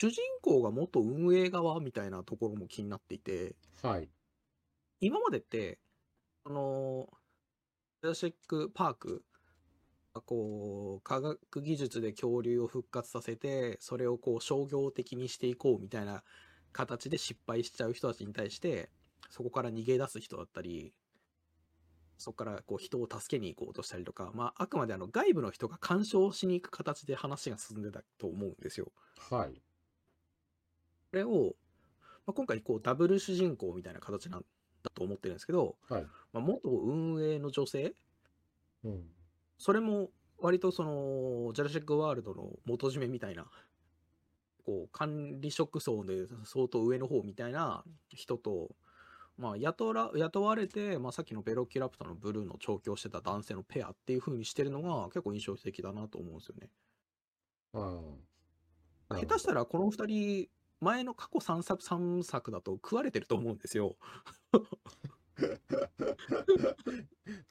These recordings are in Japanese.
主人公が元運営側みたいなところも気になっていて、はい。今までって、あの、ジュラシック・パークがこう、科学技術で恐竜を復活させて、それをこう商業的にしていこうみたいな形で失敗しちゃう人たちに対して、そこから逃げ出す人だったり、そこからこう人を助けに行こうとしたりとか、まあ、あくまであの外部の人が干渉しに行く形で話が進んでたと思うんですよ。はい。これを、まあ、今回こうダブル主人公みたいな形なんだと思ってるんですけど、はい。まあ、元運営の女性？うん。それも割とそのジャラシック・ワールドの元締めみたいなこう管理職層で相当上の方みたいな人と、まあ、雇ら雇われて、まあ、さっきのベロキュラプターのブルーの調教してた男性のペアっていう風にしてるのが結構印象的だなと思うんですよね。ああ。下手したらこの2人前の過去3作 ,3 作だと食われてると思うんですよ。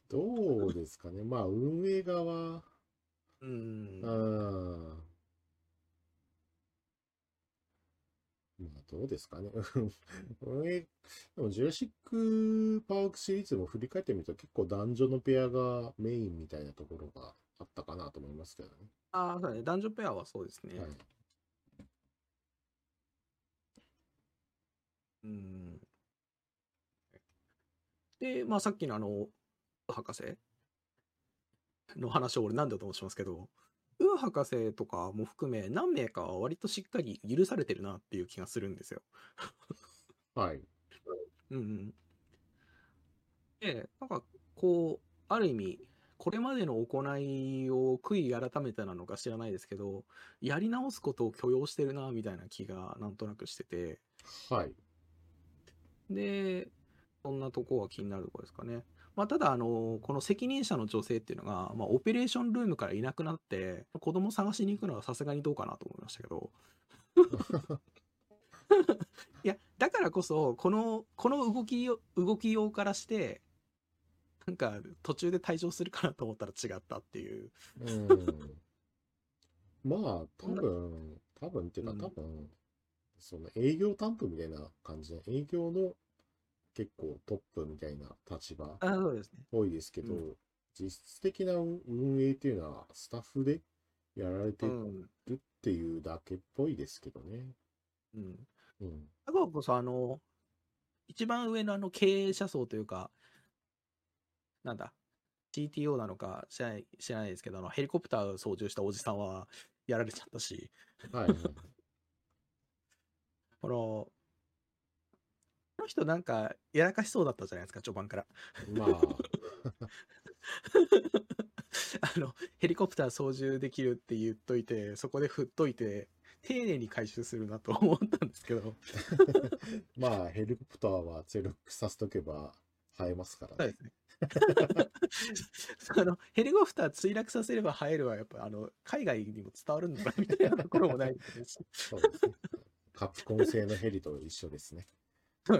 どうですかね。まあ、運営側、うんああ。まあ、どうですかね。運営、でも、ジュラシック・パークシリーズも振り返ってみると、結構男女のペアがメインみたいなところがあったかなと思いますけどね。ああ、そうだね。男女ペアはそうですね。はい。うん。で、まあさっきのあの、ウー博士の話を俺何度ともしますけど、ウー博士とかも含め何名かは割としっかり許されてるなっていう気がするんですよ。はい。うんうん。で、なんかこう、ある意味、これまでの行いを悔い改めてなのか知らないですけど、やり直すことを許容してるなみたいな気がなんとなくしてて、はい。で、そんなとこは気になるところですかね。まあ、ただ、あの、この責任者の女性っていうのが、まあ、オペレーションルームからいなくなって、子供探しに行くのはさすがにどうかなと思いましたけど。いや、だからこそ、この、この動きよ、動きようからして、なんか、途中で退場するかなと思ったら違ったっていう。うん。まあ、多分、多分っていうか、うん多分、その営業担当みたいな感じで、営業の結構トップみたいな立場。多いですけど、う実質的な運営っていうのはスタッフでやられてうん。るっていうだけっぽいですけどね。うん。うん。だからこそ、あの、一番上のあの経営者層というか、なんだ、CTO なのか知らない知らないですけど、あのヘリコプター操縦したおじさんはやられちゃったし、はいはい。この、この人なんかやらかしそうだったじゃないですか、序盤から。まあ、あの、ヘリコプター操縦できるって言っといて、そこで振っといて、丁寧に回収するなと思ったんですけど、まあ、ヘリコプターはゼロックさせとけば生えますからね。そうですね。あのヘリコプター墜落させれば入るはやっぱあの海外にも伝わるんだなみたいなところもないですしそうですね。カプコン製のヘリと一緒ですね。な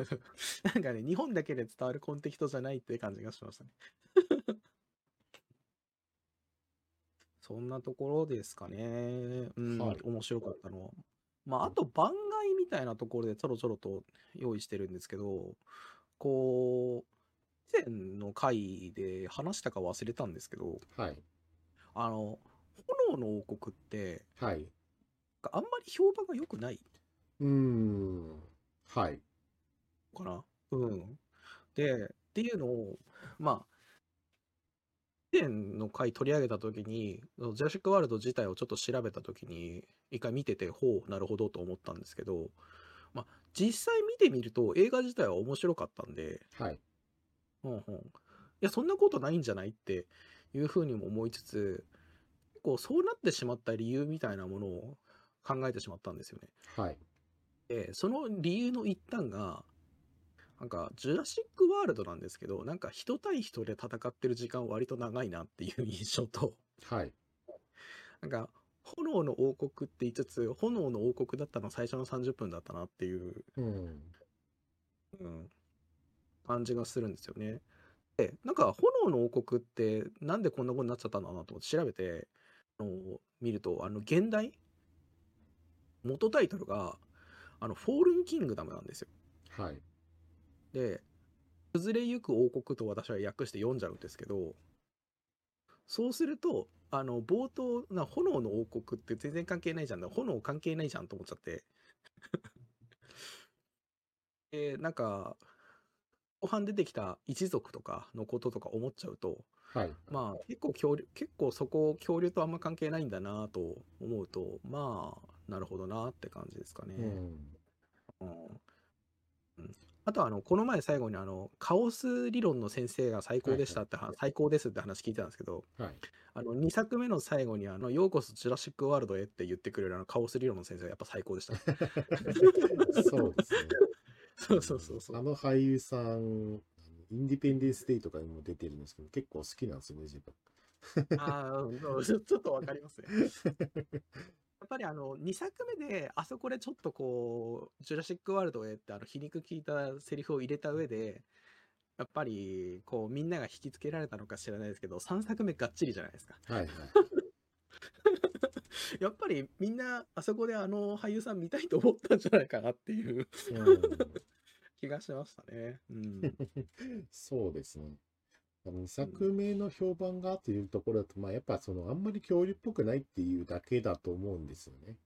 んかね日本だけで伝わるコンテキストじゃないって感じがしましたね そんなところですかねうん、はい面白かったのはまああと番外みたいなところでちょろちょろと用意してるんですけどこう以前の回で話したか忘れたんですけどはい。あの炎の王国ってはい。あんまり評判が良くないうーん。はい。かな。うん。で、っていうのを、まあ、以前の回取り上げたときに、ジュラシック・ワールド自体をちょっと調べたときに、一回見てて、ほう、なるほどと思ったんですけど、まあ、実際見てみると映画自体は面白かったんで、はい。うんうん。いや、そんなことないんじゃないっていうふうにも思いつつ、結構そうなってしまった理由みたいなものを考えてしまったんですよね。はい。で、その理由の一端が、なんか、ジュラシック・ワールドなんですけど、なんか人対人で戦ってる時間割と長いなっていう印象と、はい。なんか、炎の王国って言いつつ、炎の王国だったの最初の30分だったなっていう、うん。うん、感じがするんですよね。で、なんか、炎の王国ってなんでこんなことになっちゃったんだなと思って調べて、あの見ると、あの、現代元タイトルが、あの、フォールンキングダムなんですよ。はい。で、崩れゆく王国と私は訳して読んじゃうんですけど、そうすると、あの、冒頭、な炎の王国って全然関係ないじゃん。炎関係ないじゃんと思っちゃって。で、なんか、後半出てきた一族とかのこととか思っちゃうと、はい。まあ結構恐竜、結構そこ恐竜とあんま関係ないんだなと思うと、まあ、なるほどなって感じですかね。うん。あとはあの、この前最後にあの、カオス理論の先生が最高でしたって話、最高ですって話聞いてたんですけど、はい。あの、2作目の最後にあの、ようこそジュラシックワールドへって言ってくれるあの、カオス理論の先生がやっぱ最高でした。そうですね。そうそうそうそう。あの俳優さん、インディペンデンス・デイとかにも出てるんですけど、結構好きなんですよね、自分。ああ、ちょっとわかりますね。やっぱりあの、2作目で、あそこでちょっとこう、ジュラシックワールドへってあの、皮肉効いたセリフを入れた上で、やっぱり、こう、みんなが引きつけられたのか知らないですけど、3作目がっちりじゃないですか。はいはい。やっぱりみんな、あそこであの俳優さん見たいと思ったんじゃないかなっていううん 気がしましたね。うん。そうですね。2作目の評判がというところだと、まあやっぱそのあんまり恐竜っぽくないっていうだけだと思うんですよね。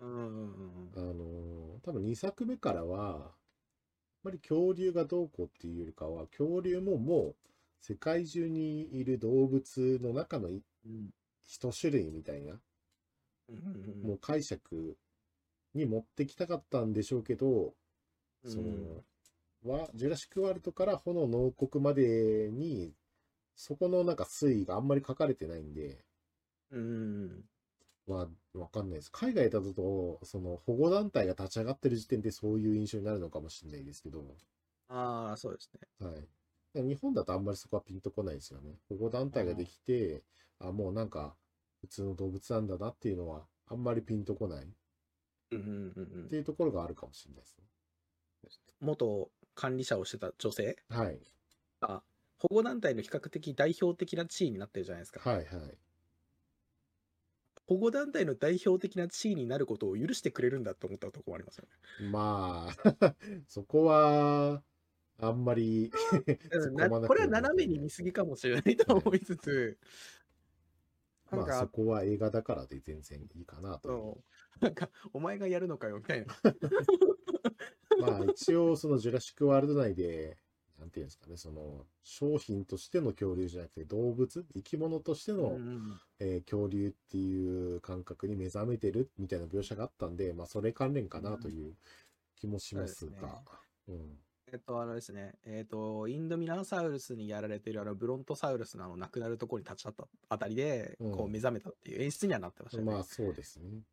うんうんうんあの多分2作目からは、あんまり恐竜がどうこうっていうよりかは、恐竜ももう世界中にいる動物の中の一種類みたいな、もう解釈に持ってきたかったんでしょうけど、うん。その、は、ジュラシックワールドから炎の王国までに、そこのなんか推移があんまり書かれてないんで、うんうんまあ、わかんないです。海外だと、その保護団体が立ち上がってる時点でそういう印象になるのかもしれないですけど、ああ、そうですね。はい。日本だとあんまりそこはピンとこないですよね。保護団体ができて、あ、もうなんか普通の動物なんだなっていうのはあんまりピンとこないっうんうんうんうんていうところがあるかもしれないですね。元管理者をしてた女性？はい。が保護団体の比較的代表的な地位になってるじゃないですか。はいはい。保護団体の代表的な地位になることを許してくれるんだって思ったところもありますよね。まあ、そこは、あんまり これは斜めに見すぎかもしれないと思いつつ、なんまあそか、こは映画だからで全然いいかなと。なんか、お前がやるのかよみたいな。まあ一応そのジュラシックワールド内で、ていうんですかね、その商品としての恐竜じゃなくて動物、生き物としての、うんえー恐竜っていう感覚に目覚めてるみたいな描写があったんで、まあそれ関連かなという気もしますが。うん。えっと、あのですね、えっと、インドミナーサウルスにやられてるあのブロントサウルスのあの亡くなるところに立ち会ったあたりで、うん。こう目覚めたっていう演出にはなってましたよね。まあそうですね。うん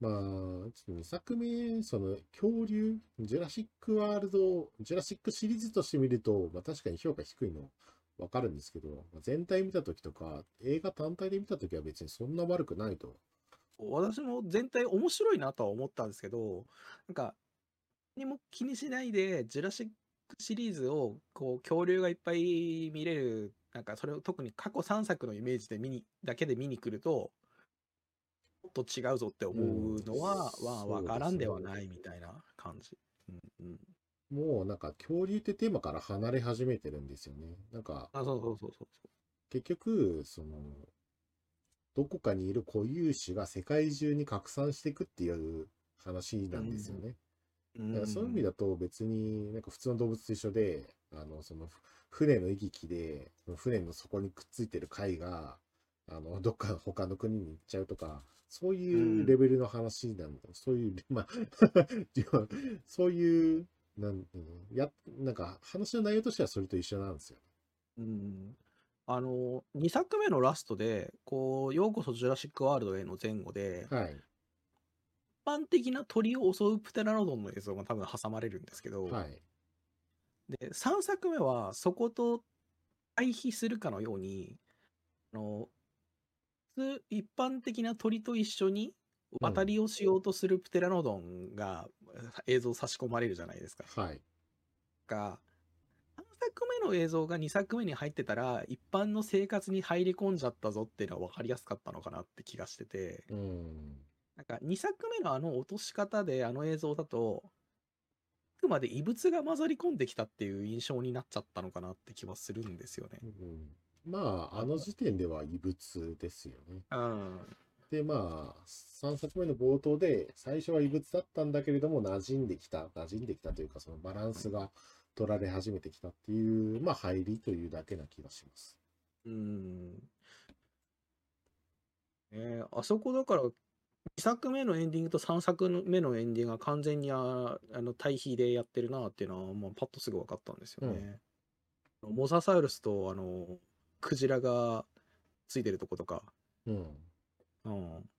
まあ、ちょっと2作目、その恐竜、ジュラシックワールド、ジュラシックシリーズとして見ると、まあ確かに評価低いのわかるんですけど、まあ全体見たときとか、映画単体で見たときは別にそんな悪くないと。私も全体面白いなとは思ったんですけど、なんか、何も気にしないで、ジュラシックシリーズを、こう、恐竜がいっぱい見れる、なんか、それを特に過去3作のイメージで見に、だけで見に来ると、っと違うぞって思うのは、うんまあ、わからんではないみたいな感じ。うんうん。もうなんか恐竜ってテーマから離れ始めてるんですよね。なんかあ、そうそうそうそうそ結局、その、どこかにいる固有種が世界中に拡散していくっていう話なんですよね。う。だからそういう意味だと別になんか普通の動物と一緒で、あの、そのふ船の行き来で、船の底にくっついてる貝が、あの、どっかの他の国に行っちゃうとか、そういうレベルの話なんだ。そういう、まあ、そういう、なん、うんや、なんか話の内容としてはそれと一緒なんですよ。うん。あの、2作目のラストで、こう、ようこそジュラシックワールドへの前後で、はい。一般的な鳥を襲うプテラノドンの映像が多分挟まれるんですけど、はい。で、3作目はそこと対比するかのように、あの、普通一般的な鳥と一緒に渡りをしようとするプテラノドンが映像差し込まれるじゃないですか。はい。が、3作目の映像が2作目に入ってたら、一般の生活に入り込んじゃったぞっていうのは分かりやすかったのかなって気がしてて、うん。なんか2作目のあの落とし方であの映像だと、あくまで異物が混ざり込んできたっていう印象になっちゃったのかなって気はするんですよね。うん、まあ、あの時点では異物ですよね。うん。で、まあ、3作目の冒頭で、最初は異物だったんだけれども、馴染んできた、馴染んできたというか、そのバランスが取られ始めてきたっていう、まあ、入りというだけな気がします。うん。えーあそこだから、2作目のエンディングと3作目のエンディングが完全にああの対比でやってるなっていうのは、まあ、パッとすぐ分かったんですよね。モササウルスとあのクジラがついてるとことか、うん。うん、